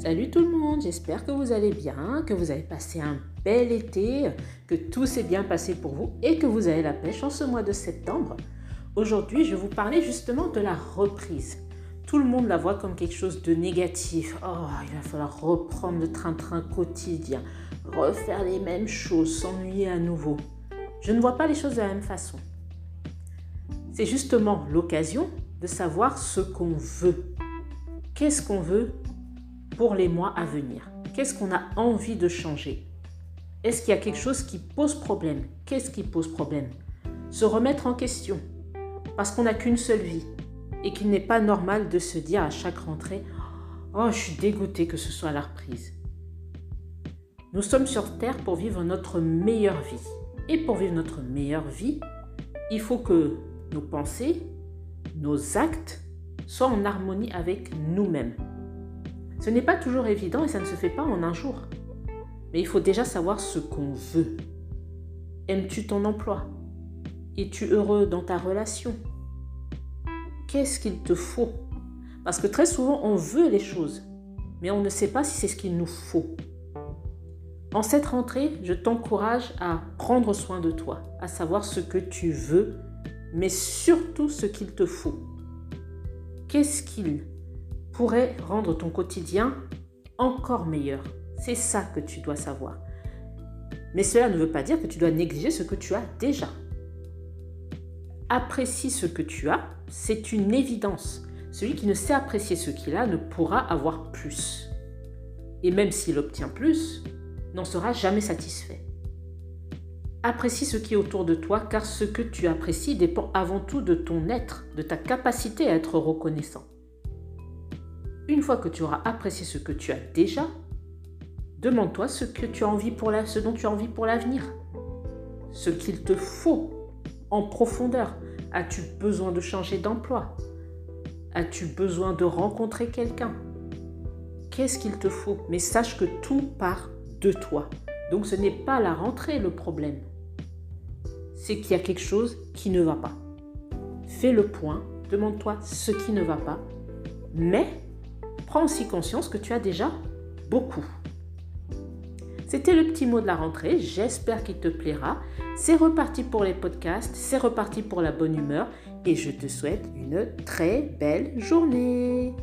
Salut tout le monde, j'espère que vous allez bien, que vous avez passé un bel été, que tout s'est bien passé pour vous et que vous avez la pêche en ce mois de septembre. Aujourd'hui, je vais vous parler justement de la reprise. Tout le monde la voit comme quelque chose de négatif. Oh, il va falloir reprendre le train-train quotidien, refaire les mêmes choses, s'ennuyer à nouveau. Je ne vois pas les choses de la même façon. C'est justement l'occasion de savoir ce qu'on veut. Qu'est-ce qu'on veut pour les mois à venir Qu'est-ce qu'on a envie de changer? Est-ce qu'il y a quelque chose qui pose problème? Qu'est-ce qui pose problème? Se remettre en question. Parce qu'on n'a qu'une seule vie et qu'il n'est pas normal de se dire à chaque rentrée Oh, je suis dégoûté que ce soit la reprise. Nous sommes sur Terre pour vivre notre meilleure vie. Et pour vivre notre meilleure vie, il faut que nos pensées, nos actes soient en harmonie avec nous-mêmes. Ce n'est pas toujours évident et ça ne se fait pas en un jour. Mais il faut déjà savoir ce qu'on veut. Aimes-tu ton emploi? Es-tu heureux dans ta relation? Qu'est-ce qu'il te faut? Parce que très souvent, on veut les choses, mais on ne sait pas si c'est ce qu'il nous faut. En cette rentrée, je t'encourage à prendre soin de toi, à savoir ce que tu veux, mais surtout ce qu'il te faut. Qu'est-ce qu'il pourrait rendre ton quotidien encore meilleur. C'est ça que tu dois savoir. Mais cela ne veut pas dire que tu dois négliger ce que tu as déjà. Apprécie ce que tu as, c'est une évidence. Celui qui ne sait apprécier ce qu'il a ne pourra avoir plus. Et même s'il obtient plus, n'en sera jamais satisfait. Apprécie ce qui est autour de toi car ce que tu apprécies dépend avant tout de ton être, de ta capacité à être reconnaissant. Une fois que tu auras apprécié ce que tu as déjà, demande-toi ce que tu as envie dont tu as envie pour l'avenir. Ce qu'il te faut en profondeur. As-tu besoin de changer d'emploi? As-tu besoin de rencontrer quelqu'un? Qu'est-ce qu'il te faut? Mais sache que tout part de toi. Donc ce n'est pas la rentrée le problème. C'est qu'il y a quelque chose qui ne va pas. Fais le point, demande-toi ce qui ne va pas, mais prends aussi conscience que tu as déjà beaucoup. C'était le petit mot de la rentrée, j'espère qu'il te plaira. C'est reparti pour les podcasts, c'est reparti pour la bonne humeur et je te souhaite une très belle journée.